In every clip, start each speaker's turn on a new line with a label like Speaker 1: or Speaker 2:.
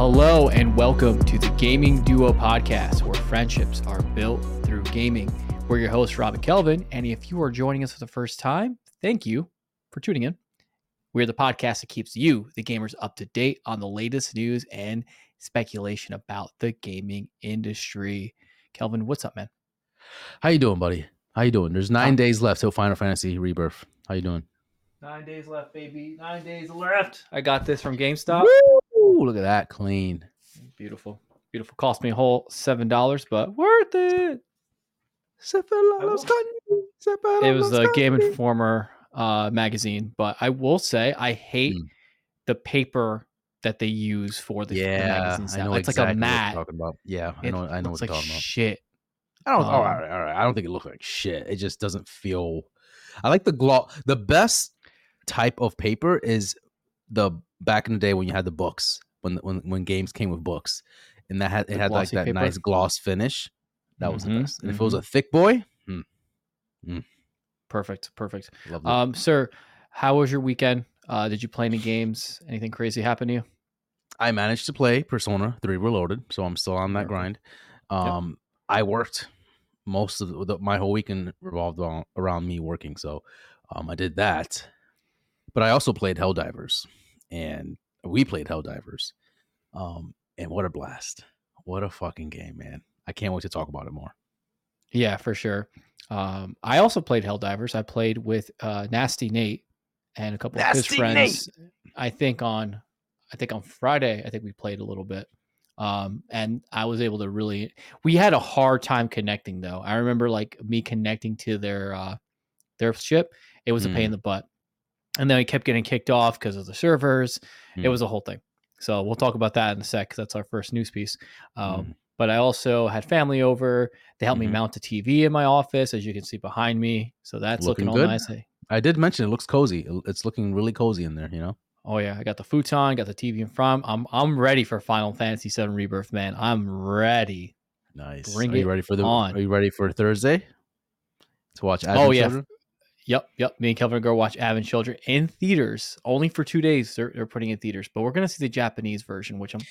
Speaker 1: Hello and welcome to the Gaming Duo podcast, where friendships are built through gaming. We're your hosts, Rob and Kelvin, and if you are joining us for the first time, thank you for tuning in. We're the podcast that keeps you, the gamers, up to date on the latest news and speculation about the gaming industry. Kelvin, what's up, man?
Speaker 2: How you doing, buddy? How you doing? There's nine days left till Final Fantasy Rebirth. How you doing?
Speaker 1: Nine days left, baby. Nine days left. I got this from GameStop.
Speaker 2: Woo! Look at that, clean.
Speaker 1: Beautiful, beautiful. Cost me a whole seven dollars, but worth it. It was the Game Informer uh, magazine, but I will say I hate
Speaker 2: Mm.
Speaker 1: the paper that they use for the, the
Speaker 2: Yeah,
Speaker 1: magazines
Speaker 2: I know
Speaker 1: It's
Speaker 2: exactly
Speaker 1: like a
Speaker 2: what
Speaker 1: mat.
Speaker 2: you're talking about. Yeah, I
Speaker 1: It
Speaker 2: know. I know what you're
Speaker 1: like
Speaker 2: talking about.
Speaker 1: shit.
Speaker 2: I don't. all
Speaker 1: um,
Speaker 2: right, all right. I don't think it looks like shit. It just doesn't feel. I like the gloss. The best type of paper is the back in the day when you had the books when when when games came with books, and that had
Speaker 1: The
Speaker 2: it had like that
Speaker 1: paper?
Speaker 2: nice gloss finish. That was
Speaker 1: Mhm,
Speaker 2: the best. And if it was a thick boy, hmm,
Speaker 1: Perfect, perfect.
Speaker 2: loved it.
Speaker 1: Um, sir, how was your weekend? Uh, did you play any games? Anything crazy happen to you?
Speaker 2: I managed to play Persona 3 Reloaded, so I'm still on that
Speaker 1: Perfect.
Speaker 2: grind. Um, I worked most of the, the- my whole weekend revolved on, around me working, so um, I did that. But I also played Helldivers, and we played Helldivers, um, and what a blast! What a fucking game, man! I can't wait to talk about it more.
Speaker 1: Yeah, for sure. Um, I also played Helldivers. I played with uh, Nasty Nate and a couple of his
Speaker 2: Nasty
Speaker 1: friends. I think on, I think on Friday, I think we played a little bit. Um, and I was able to really. We had a hard time connecting though. I remember like me connecting to their uh, their ship. It was a pain in
Speaker 2: Mm.
Speaker 1: the butt, and then I kept getting kicked off because of the servers. It
Speaker 2: Mm.
Speaker 1: was a whole thing. So we'll talk about that in a sec because that's our first news piece. Um,
Speaker 2: Mm.
Speaker 1: But I also had family over. They helped
Speaker 2: Mhm.
Speaker 1: me mount a TV in my office, as you can see behind me. So that's looking,
Speaker 2: Looking
Speaker 1: all
Speaker 2: good.
Speaker 1: nice.
Speaker 2: I did mention it looks cozy. It's looking really cozy in there. You know.
Speaker 1: Oh yeah, I got the futon, got the TV in front. I'm I'm ready for Final Fantasy VII Rebirth, man. I'm ready.
Speaker 2: Nice.
Speaker 1: Bring
Speaker 2: are you ready for the?
Speaker 1: on.
Speaker 2: Are you ready for Thursday? To watch.
Speaker 1: Oh, yeah.
Speaker 2: Children?
Speaker 1: Yep, yep. Me and Kelvin go watch Advent Children in theaters. Only for two days. They're, they're putting it in theaters, but we're gonna see the Japanese version, which I'm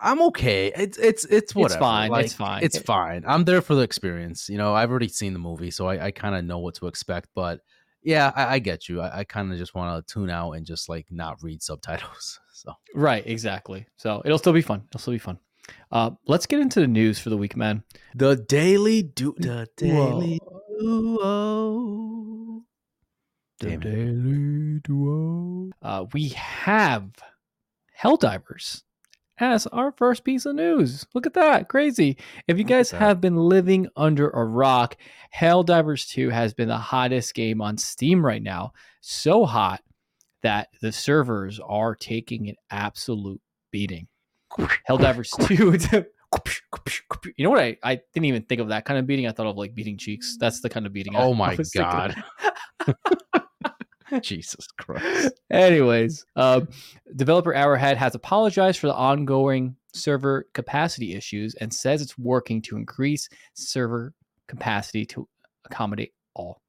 Speaker 2: I'm okay. It's it's it's whatever.
Speaker 1: It's fine,
Speaker 2: Like,
Speaker 1: it's fine.
Speaker 2: It's fine. I'm there for the experience. You know, I've already seen the movie, so I, I kind of know what to expect. But yeah, I, I get you. I, I kind of just want to tune out and just like not read subtitles. So
Speaker 1: right, exactly. So it'll still be fun. It'll still be fun. Uh, let's get into the news for the week, man.
Speaker 2: the daily do the daily duo.
Speaker 1: The. Daily Duo. Uh, we have Helldivers as our first piece of news. Look at that. Crazy. If you
Speaker 2: Look
Speaker 1: guys have been living under a rock, Helldivers 2 has been the hottest game on Steam right now. So hot that the servers are taking an absolute beating. Helldivers 2. You know what? I, I didn't even think of that kind of beating. I thought of like beating cheeks. That's the kind of beating.
Speaker 2: Oh
Speaker 1: I
Speaker 2: my god. Jesus Christ.
Speaker 1: Anyways, um, developer Arrowhead has apologized for the ongoing server capacity issues and says it's working to increase server capacity to accommodate all.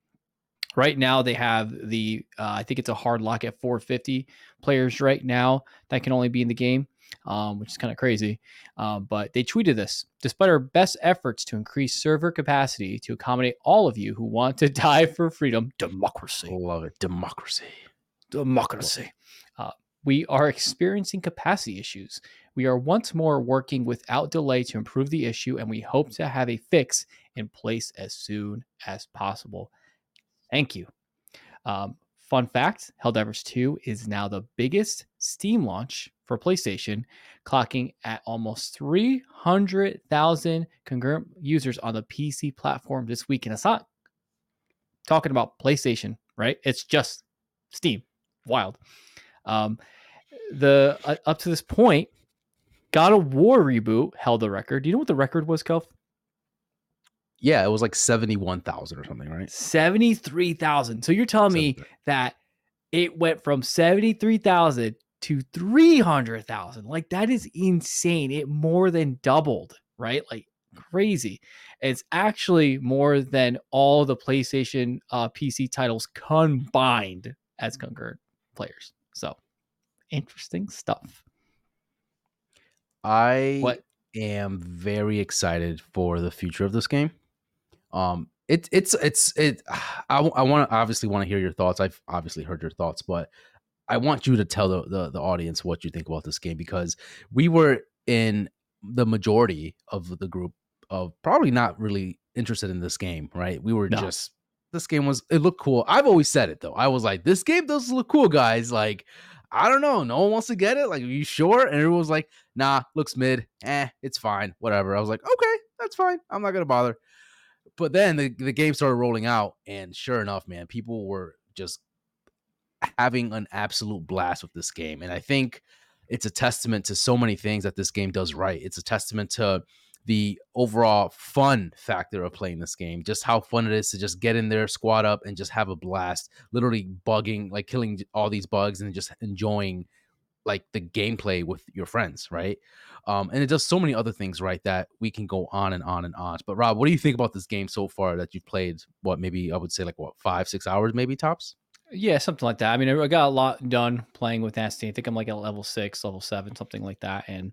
Speaker 1: Right now, they have the uh, I think it's a hard lock at 450 players right now that can only be in the game, um, which is kind of crazy. Um, but they tweeted this: despite our best efforts to increase server capacity to accommodate all of you who want to die for freedom, democracy
Speaker 2: Love it. Democracy.
Speaker 1: democracy. Uh, we are experiencing capacity issues. We are once more working without delay to improve the issue, and we hope to have a fix in place as soon as possible. Thank you. Um, fun fact Helldivers 2 is now the biggest Steam launch for PlayStation, clocking at almost 300,000 concurrent users on the PC platform this week. And it's not talking about PlayStation, right? It's just Steam. Wild. Um, the uh, up to this point, God of War reboot held the record. Do you know what the record was, Kelv?
Speaker 2: Yeah, it was like 71,000 or something, right?
Speaker 1: Seventy three thousand. So you're telling me that it went from seventy three thousand to three hundred thousand. Like that is insane. It more than doubled, right? Like crazy. It's actually more than all the PlayStation uh, PC titles combined as concurrent players. So interesting stuff.
Speaker 2: I
Speaker 1: What?
Speaker 2: am very excited for the future of this game. Um, it, it's it's it. I, I want to obviously want to hear your thoughts. I've obviously heard your thoughts, but I want you to tell the, the the audience what you think about this game because we were in the majority of the group of probably not really interested in this game, right? We were
Speaker 1: No.
Speaker 2: just this game was it looked cool. I've always said it though. I was like, this game does look cool, guys. Like, I don't know, no one wants to get it. Like, are you sure? And everyone was like, nah, looks mid. Eh, it's fine, whatever. I was like, okay, that's fine. I'm not gonna bother. But then the, the game started rolling out, and sure enough, man, people were just having an absolute blast with this game. And I think it's a testament to so many things that this game does right. It's a testament to the overall fun factor of playing this game, just how fun it is to just get in there, squat up, and just have a blast, literally bugging, like killing all these bugs and just enjoying like the gameplay with your friends, right? Um, and it does so many other things, right? That we can go on and on and on. But Rob, what do you think about this game so far that you've played? What maybe I would say like what five, six hours, maybe tops.
Speaker 1: Yeah, something like that. I mean, I got a lot done playing with Nasty. I think I'm like at level six, level seven, something like that. And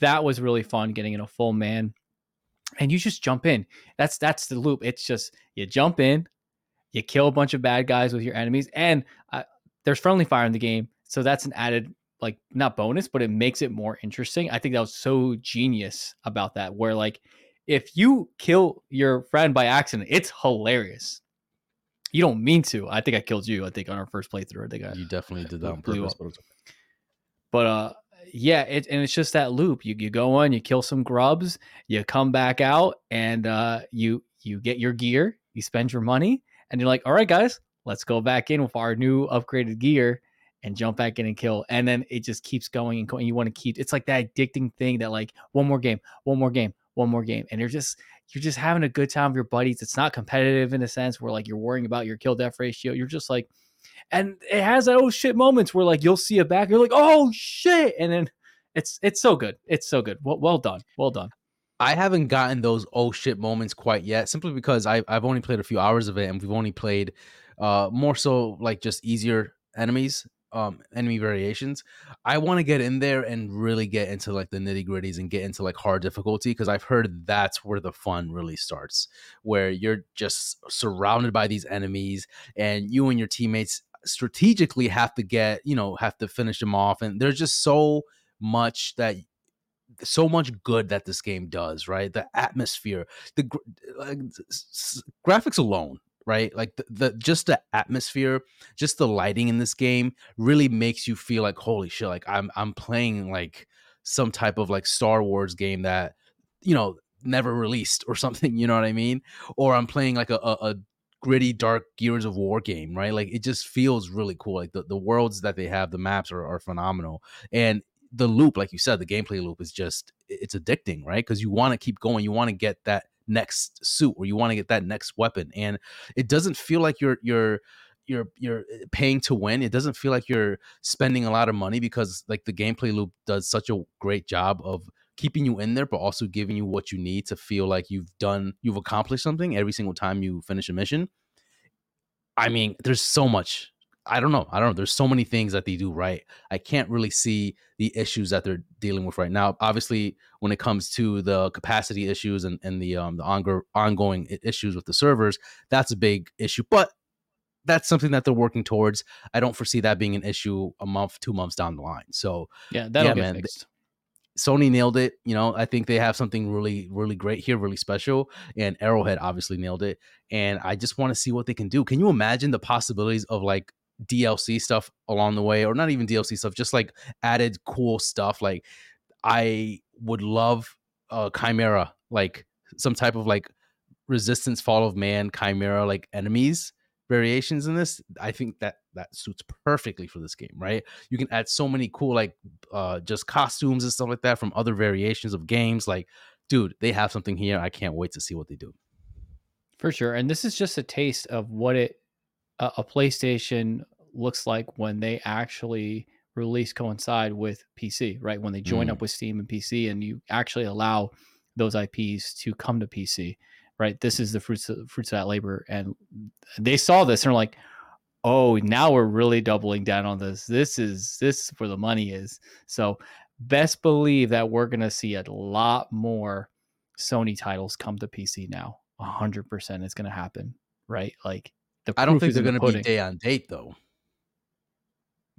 Speaker 1: that was really fun getting in a full man. And you just jump in. That's that's the loop. It's just you jump in, you kill a bunch of bad guys with your enemies, and uh, there's friendly fire in the game, so that's an added like not bonus, but it makes it more interesting. I think that was so genius about that. Where like if you kill your friend by accident, it's hilarious. You don't mean to. I think I killed you. I think on our first playthrough. I think I,
Speaker 2: You definitely did that on purpose. But okay.
Speaker 1: but uh yeah it, and it's just that loop you, you go in you kill some grubs you come back out and uh you you get your gear you spend your money and you're like all right guys let's go back in with our new upgraded gear and jump back in and kill and then it just keeps going and going you want to keep it's like that addicting thing that like one more game one more game one more game and you're just you're just having a good time with your buddies it's not competitive in a sense where like you're worrying about your kill death ratio you're just like and it has that oh shit moments where like you'll see it back, you're like oh shit, and then it's it's so good, it's so good. Well, well done, well done.
Speaker 2: I haven't gotten those oh shit moments quite yet, simply because I, I've only played a few hours of it, and we've only played uh, more so like just easier enemies, um, enemy variations. I want to get in there and really get into like the nitty gritties and get into like hard difficulty because I've heard that's where the fun really starts, where you're just surrounded by these enemies and you and your teammates strategically have to get you know have to finish them off, and there's just so much that so much good that this game does, right? The atmosphere, the like, graphics alone, right? Like the, the just the atmosphere, just the lighting in this game really makes you feel like holy shit, like I'm I'm playing like some type of like Star Wars game that you know never released or something, you know what I mean? Or I'm playing like a, a, a gritty dark Gears of War game, right? Like it just feels really cool. Like the, the worlds that they have, the maps are, are phenomenal. And the loop, like you said, the gameplay loop is just it's addicting, right? Because you want to keep going, you want to get that next suit or you want to get that next weapon, and it doesn't feel like you're you're you're you're eh, paying to win. It doesn't feel like you're spending a lot of money because like the gameplay loop does such a great job of keeping you in there, but also giving you what you need to feel like you've done, you've accomplished something every single time you finish a mission. I mean, there's so much. I don't know. I don't know. There's so many things that they do right. I can't really see the issues that they're dealing with right now. Obviously, when it comes to the capacity issues and, and the um the ongo- ongoing issues with the servers, that's a big issue. But that's something that they're working towards. I don't foresee that being an issue a month, two months down the line. So
Speaker 1: Yeah, that'll
Speaker 2: Yeah,
Speaker 1: get
Speaker 2: man,
Speaker 1: fixed.
Speaker 2: Sony nailed it. You know, I think they have something really, really great here, really special. And Arrowhead obviously nailed it. And I just want to see what they can do. Can you imagine the possibilities of like DLC stuff along the way, or not even DLC stuff, just like added cool stuff? Like, I would love a Chimera, like some type of like resistance, fall of man, Chimera, like enemies variations in this. I think that that suits perfectly for this game, right? You can add so many cool like uh just costumes and stuff like that from other variations of games. Like, dude, they have something here. I can't wait to see what they do.
Speaker 1: For sure. And this is just a taste of what it a, a PlayStation looks like when they actually release coincide with PC, right? When they join
Speaker 2: Mm.
Speaker 1: up with Steam and PC and you actually allow those IPs to come to PC, right? This is the fruits of, fruits of that labor and they saw this and are like, "Oh, now we're really doubling down on this. This is this is where the money is." So, best believe that we're gonna see a lot more Sony titles come to PC now. hundred percent it's gonna happen, right? Like the
Speaker 2: I don't think they're going to be day on date though.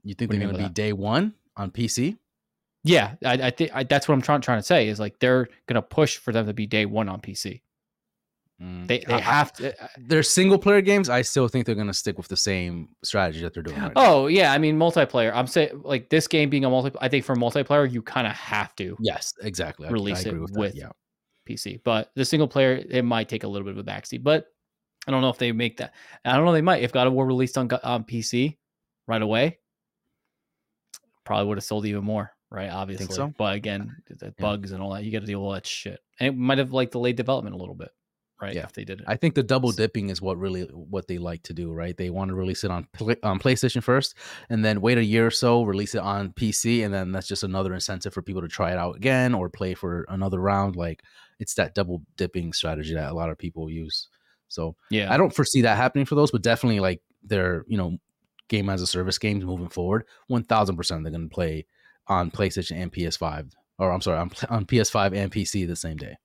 Speaker 2: You think
Speaker 1: What
Speaker 2: they're going to be day one on PC?
Speaker 1: Yeah, I, I think I, that's what I'm trying trying to say is like they're gonna push for them to be day one on PC.
Speaker 2: Mm,
Speaker 1: They they
Speaker 2: I- I-
Speaker 1: have to.
Speaker 2: Their single player games, I still think they're going to stick with the same strategy that they're doing. Right now.
Speaker 1: Oh yeah, I mean multiplayer. I'm saying like this game being a multi. I think for multiplayer you kind of have to
Speaker 2: yes, exactly.
Speaker 1: Release
Speaker 2: I
Speaker 1: it
Speaker 2: agree with,
Speaker 1: with-.
Speaker 2: Yeah.
Speaker 1: PC, but the single player it might take a little bit of a backseat. But I don't know if they make that. I don't know. They might if God of War released on on PC right away. Probably would have sold even more, right? Obviously,
Speaker 2: so?
Speaker 1: but again, the bugs and all that, you got to deal with all that shit, and it might have like delayed development a little bit, right?
Speaker 2: Yeah.
Speaker 1: if they did it.
Speaker 2: I think the double dipping is what really what they like to do, right? They want to release it on on PlayStation first, and then wait a year or so, release it on PC, and then that's just another incentive for people to try it out again or play for another round. Like it's that double dipping strategy that a lot of people use. So
Speaker 1: yeah,
Speaker 2: I don't foresee that happening for those, but definitely like their you know game as a service games moving forward, one thousand percent they're going to play on PlayStation and PS5, or I'm sorry, on, on PS5 and PC the same day.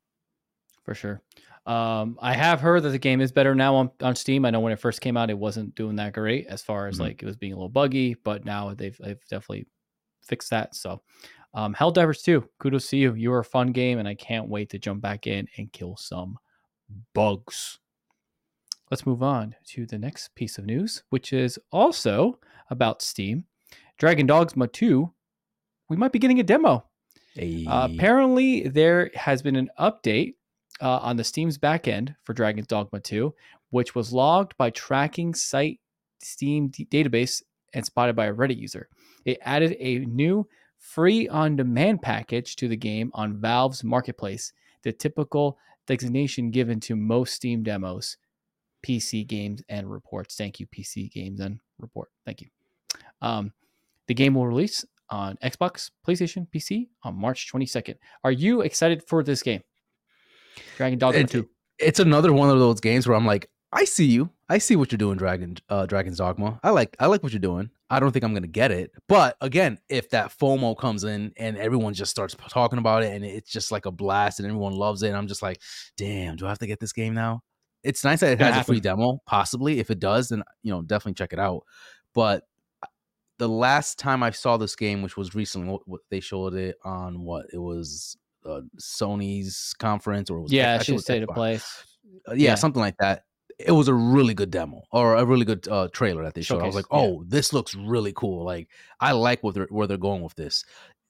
Speaker 1: for sure. Um, I have heard that the game is better now on, on Steam. I know when it first came out, it wasn't doing that great as far as
Speaker 2: Mhm.
Speaker 1: like it was being a little buggy, but now they've they've definitely fixed that. So, um, Helldivers 2, kudos to you. You were a fun game, and I can't wait to jump back in and kill some bugs. Let's move on to the next piece of news, which is also about Steam. Dragon Dogma 2, we might be getting a demo.
Speaker 2: Hey.
Speaker 1: Uh, apparently, there has been an update uh, on the Steam's backend for Dragon's Dogma 2, which was logged by tracking site Steam d- database and spotted by a Reddit user. It added a new free on demand package to the game on Valve's marketplace, the typical designation given to most Steam demos, PCGamesN reports. Thank you, PCGamesN report. Thank you. Um, the game will release on Xbox, PlayStation, PC on March 22nd. Are you excited for this game? Dragon Dogma
Speaker 2: It-
Speaker 1: 2.
Speaker 2: it's another one of those games where I'm like, I see you. I see what you're doing, Dragon uh Dragon's Dogma. I like I like what you're doing. I don't think I'm gonna get it. But again, if that FOMO comes in and everyone just starts talking about it and it's just like a blast and everyone loves it, and I'm just like, damn, do I have to get this game now? It's nice that it has a free demo, possibly. If it does, then you know, definitely check it out. But uh, the last time I saw this game, which was recently, what, what they showed it on what it was uh, Sony's conference or it was
Speaker 1: Yeah,
Speaker 2: I
Speaker 1: it
Speaker 2: think it
Speaker 1: should stay to
Speaker 2: Xbox uh, yeah,
Speaker 1: Yeah.
Speaker 2: something like that. It was a really good demo or a really good uh, trailer that they showed. I was
Speaker 1: Showcase,
Speaker 2: like,
Speaker 1: yeah.
Speaker 2: oh, this looks really cool. Like, I like what they're, where they're going with this.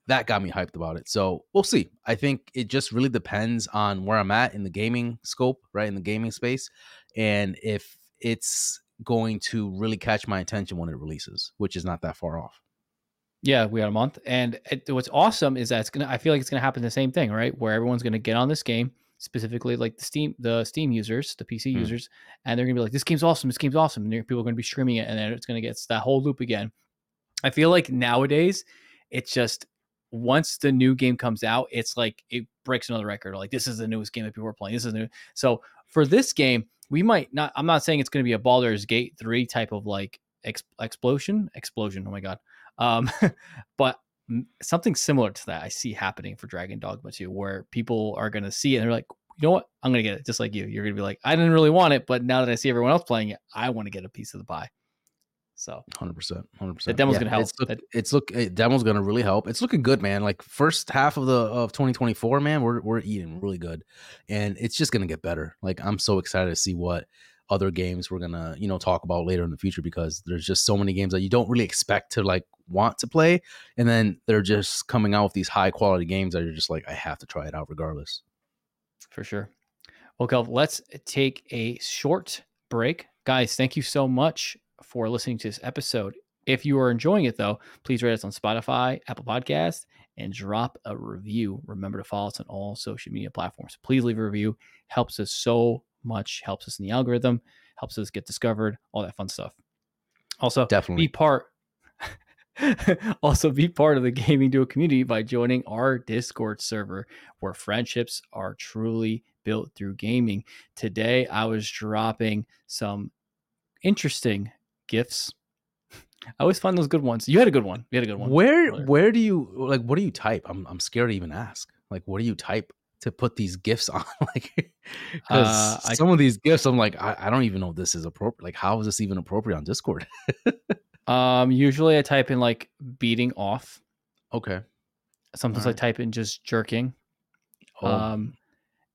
Speaker 2: That got me hyped about it. So we'll see. I think it just really depends on where I'm at in the gaming scope, right? In the gaming space. And if it's going to really catch my attention when it releases, which is not that far off.
Speaker 1: Yeah, we got a month. And it, what's awesome is that it's gonna. I feel like it's gonna happen the same thing, right? Where everyone's gonna get on this game, specifically like the Steam, the Steam users, the PC
Speaker 2: Mm.
Speaker 1: users, and they're gonna be like, "This game's awesome! This game's awesome!" And people are gonna be streaming it, and then it's gonna get that whole loop again. I feel like nowadays, it's just once the new game comes out, it's like it breaks another record. Like this is the newest game that people are playing. This is new. So for this game, we might not. I'm not saying it's going to be a Baldur's Gate three type of like ex- explosion, explosion. Oh my god. Um, but something similar to that I see happening for Dragon Dogma 2, where people are going to see it and they're like, you know what? I'm going to get it just like you. You're going to be like, I didn't really want it, but now that I see everyone else playing it, I want to get a piece of the pie. So
Speaker 2: Hundred percent, hundred
Speaker 1: The
Speaker 2: percent.
Speaker 1: demo's gonna help.
Speaker 2: It's look,
Speaker 1: That-
Speaker 2: it's look. eh, demo's gonna really help. It's looking good, man. Like first half of the of 2024, man, we're we're eating really good, and it's just gonna get better. Like I'm so excited to see what other games we're gonna you know talk about later in the future because there's just so many games that you don't really expect to like want to play, and then they're just coming out with these high quality games that you're just like I have to try it out regardless.
Speaker 1: for sure. Well, Kelv, let's take a short break. Guys, thank you so much for listening to this episode. If you are enjoying it, though, please rate us on Spotify, Apple Podcast, and drop a review. Remember to follow us on all social media platforms. Please leave a review. Helps us so much. Helps us in the algorithm. Helps us get discovered. All that fun stuff. Also,
Speaker 2: Definitely.
Speaker 1: be part also be part of the gaming duo community by joining our discord server where friendships are truly built through gaming today i was dropping some interesting gifts I always find those good ones. You had a good one. You had a good one.
Speaker 2: Where where do you like what do you type? I'm I'm scared to even ask. Like what do you type to put these gifts on? like because
Speaker 1: Uh, I-
Speaker 2: some of these gifts I'm like, I, I don't even know if this is appropriate. Like, how is this even appropriate on Discord?
Speaker 1: Um, usually I type in like beating off.
Speaker 2: okay.
Speaker 1: Sometimes I type in just jerking.
Speaker 2: Oh,
Speaker 1: Um,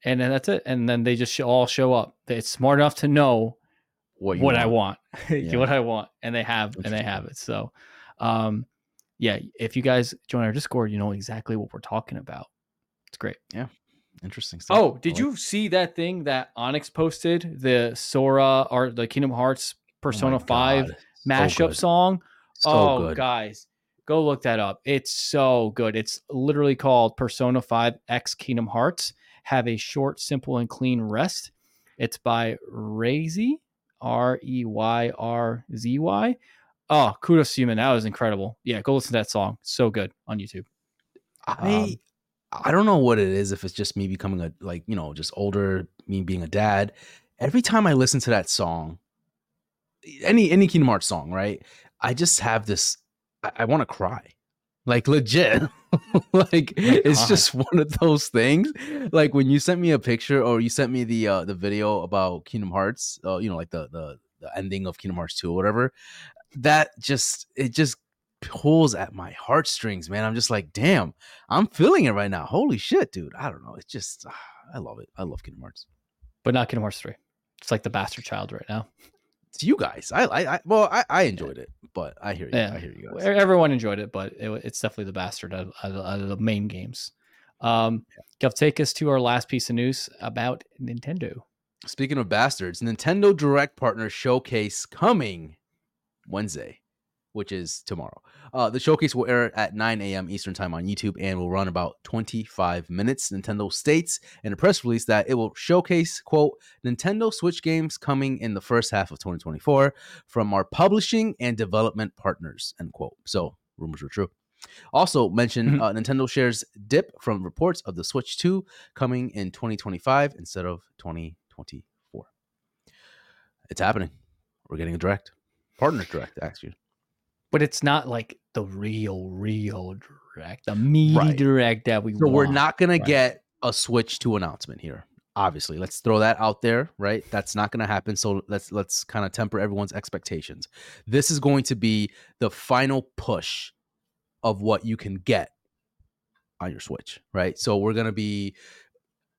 Speaker 1: and then that's it. And then they just all show up. It's smart enough to know
Speaker 2: what
Speaker 1: what, I want,
Speaker 2: Yeah.
Speaker 1: what I want, and they have, and they have it. So, um, yeah, if you guys join our Discord, you know exactly what we're talking about. It's great.
Speaker 2: Yeah, interesting stuff.
Speaker 1: Oh, did
Speaker 2: like-
Speaker 1: you see that thing that Onyx posted? The Sora or the Kingdom Hearts
Speaker 2: Oh
Speaker 1: Persona Five
Speaker 2: so
Speaker 1: mashup
Speaker 2: good.
Speaker 1: song.
Speaker 2: So
Speaker 1: oh,
Speaker 2: good.
Speaker 1: guys, go look that up. It's so good. It's literally called Persona 5 X Kingdom Hearts. Have a short, simple, and clean rest. It's by Razy, R E Y R Z Y. Oh, kudos to you, man. That was incredible. Yeah, go listen to that song. So good on YouTube.
Speaker 2: I
Speaker 1: Um,
Speaker 2: I don't know what it is. If it's just me becoming a like you know just older, me being a dad. Every time I listen to that song, any any Kingdom Hearts song, right? I just have this. I, I want to cry, like legit. like it's
Speaker 1: God.
Speaker 2: just one of those things. Like when you sent me a picture or you sent me the uh the video about Kingdom Hearts, uh, you know, like the the the ending of Kingdom Hearts two or whatever. That just it just pulls at my heartstrings, man. I'm just like, damn, I'm feeling it right now. Holy shit, dude. I don't know. It's just, ah, I love it. I love Kingdom Hearts.
Speaker 1: But not Kingdom Hearts 3. It's like the bastard child right now.
Speaker 2: It's you guys. I, I, I well, I, I enjoyed it, but I hear you.
Speaker 1: Yeah.
Speaker 2: I hear you guys.
Speaker 1: Everyone enjoyed it, but it, it's definitely the bastard out of, out of- the main games. Um, Gav, take us to our last piece of news about Nintendo.
Speaker 2: Speaking of bastards, Nintendo Direct Partner Showcase coming Wednesday, which is tomorrow. Uh, the showcase will air at 9 a.m. Eastern Time on YouTube and will run about 25 minutes. Nintendo states in a press release that it will showcase, quote, Nintendo Switch games coming in the first half of 2024 from our publishing and development partners, end quote. So, rumors were true. Also mentioned,
Speaker 1: Mhm.
Speaker 2: uh, Nintendo shares dip from reports of the Switch 2 coming in 2025 instead of 2024. It's happening. We're getting a direct partner direct, actually.
Speaker 1: But it's not like the real, real direct, the meaty
Speaker 2: Right.
Speaker 1: direct that we
Speaker 2: So
Speaker 1: want.
Speaker 2: we're not gonna
Speaker 1: right.
Speaker 2: get a Switch 2 announcement here. Obviously, let's throw that out there, right? That's not going to happen. So let's let's kind of temper everyone's expectations. This is going to be the final push of what you can get on your Switch, right? So we're going to be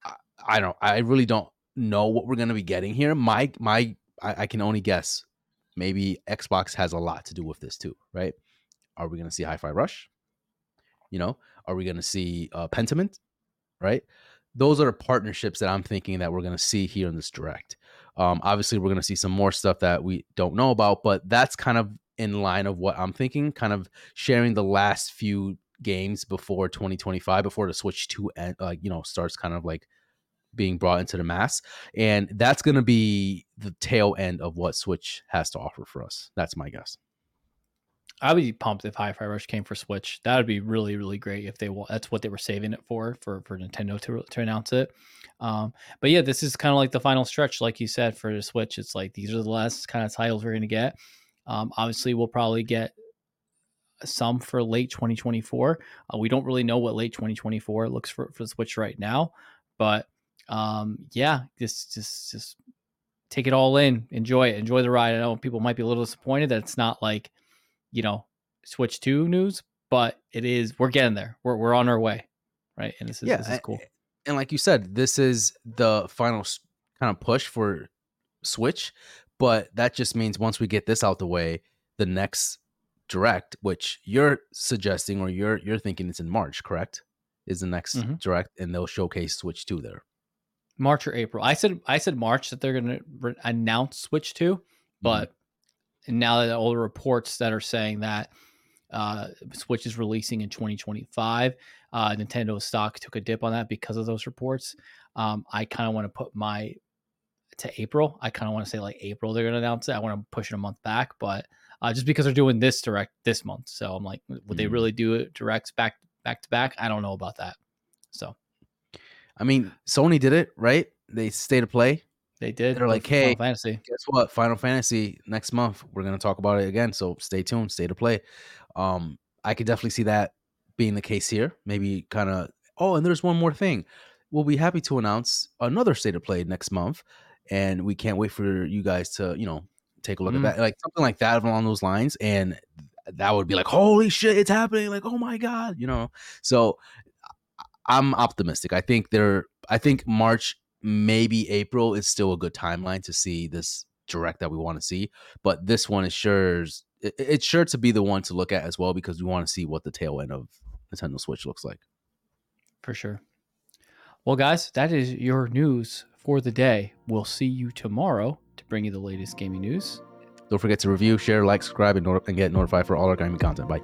Speaker 2: I, I don't I really don't know what we're going to be getting here. My my I, I can only guess. Maybe Xbox has a lot to do with this too, right? Are we going to see Hi-Fi Rush? You know, are we going to see uh, Pentiment? Right? Those are partnerships that I'm thinking that we're going to see here in this direct. Um, obviously, we're going to see some more stuff that we don't know about, but that's kind of in line of what I'm thinking. Kind of sharing the last few games before 2025, before the Switch 2 end, uh, you know, starts kind of like being brought into the mass, and that's going to be the tail end of what Switch has to offer for us. That's my guess.
Speaker 1: I would be pumped if Hi-Fi Rush came for Switch. That would be really, really great if they. wa- That's what they were saving it for, for for Nintendo to to announce it. Um, but yeah, this is kind of like the final stretch, like you said, for the Switch. It's like these are the last kind of titles we're going to get. Um, obviously, we'll probably get some for late 2024. Uh, we don't really know what late 2024 looks for for Switch right now, but um, yeah, just just just take it all in, enjoy it, enjoy the ride. I know people might be a little disappointed that it's not like you know Switch Two news, but it is. We're getting there. We're we're on our way, right? And this is this is cool.
Speaker 2: And like you said, this is the final kind of push for Switch, but that just means once we get this out the way, the next direct, which you're suggesting or you're you're thinking it's in March, correct? Is the next
Speaker 1: Mhm.
Speaker 2: direct, and they'll showcase Switch Two there.
Speaker 1: March or April. I said I said March that they're going to re- announce Switch Two,
Speaker 2: Mm-hmm.
Speaker 1: but now that all the reports that are saying that uh, Switch is releasing in 2025, uh, Nintendo stock took a dip on that because of those reports. Um, I kind of want to put my to April. I kind of want to say like April they're going to announce it. I want to push it a month back, but uh, just because they're doing this direct this month, so I'm like, would they
Speaker 2: Mhm.
Speaker 1: really do it directs back back to back? I don't know about that. So
Speaker 2: I mean, Sony did it right. They State of Play.
Speaker 1: They did.
Speaker 2: They're like, "Hey,
Speaker 1: Final Fantasy.
Speaker 2: guess what? Final Fantasy next month. We're gonna talk about it again. So stay tuned, State of Play. Um, I could definitely see that being the case here. Maybe kind of. Oh, and there's one more thing. We'll be happy to announce another state of play next month, and we can't wait for you guys to you know take a look
Speaker 1: Mm.
Speaker 2: at that, like something like that along those lines, and that would be like, holy shit, it's happening! Like, oh my god, you know. So I'm optimistic. I think there. I think March, maybe April is still a good timeline to see this direct that we want to see. But this one is sure. it- It's sure to be the one to look at as well because we want to see what the tail end of Nintendo Switch looks like.
Speaker 1: for sure. Well, guys, that is your news for the day. We'll see you tomorrow to bring you the latest gaming news.
Speaker 2: Don't forget to review, share, like, subscribe, and, and get notified for all our gaming content. Bye.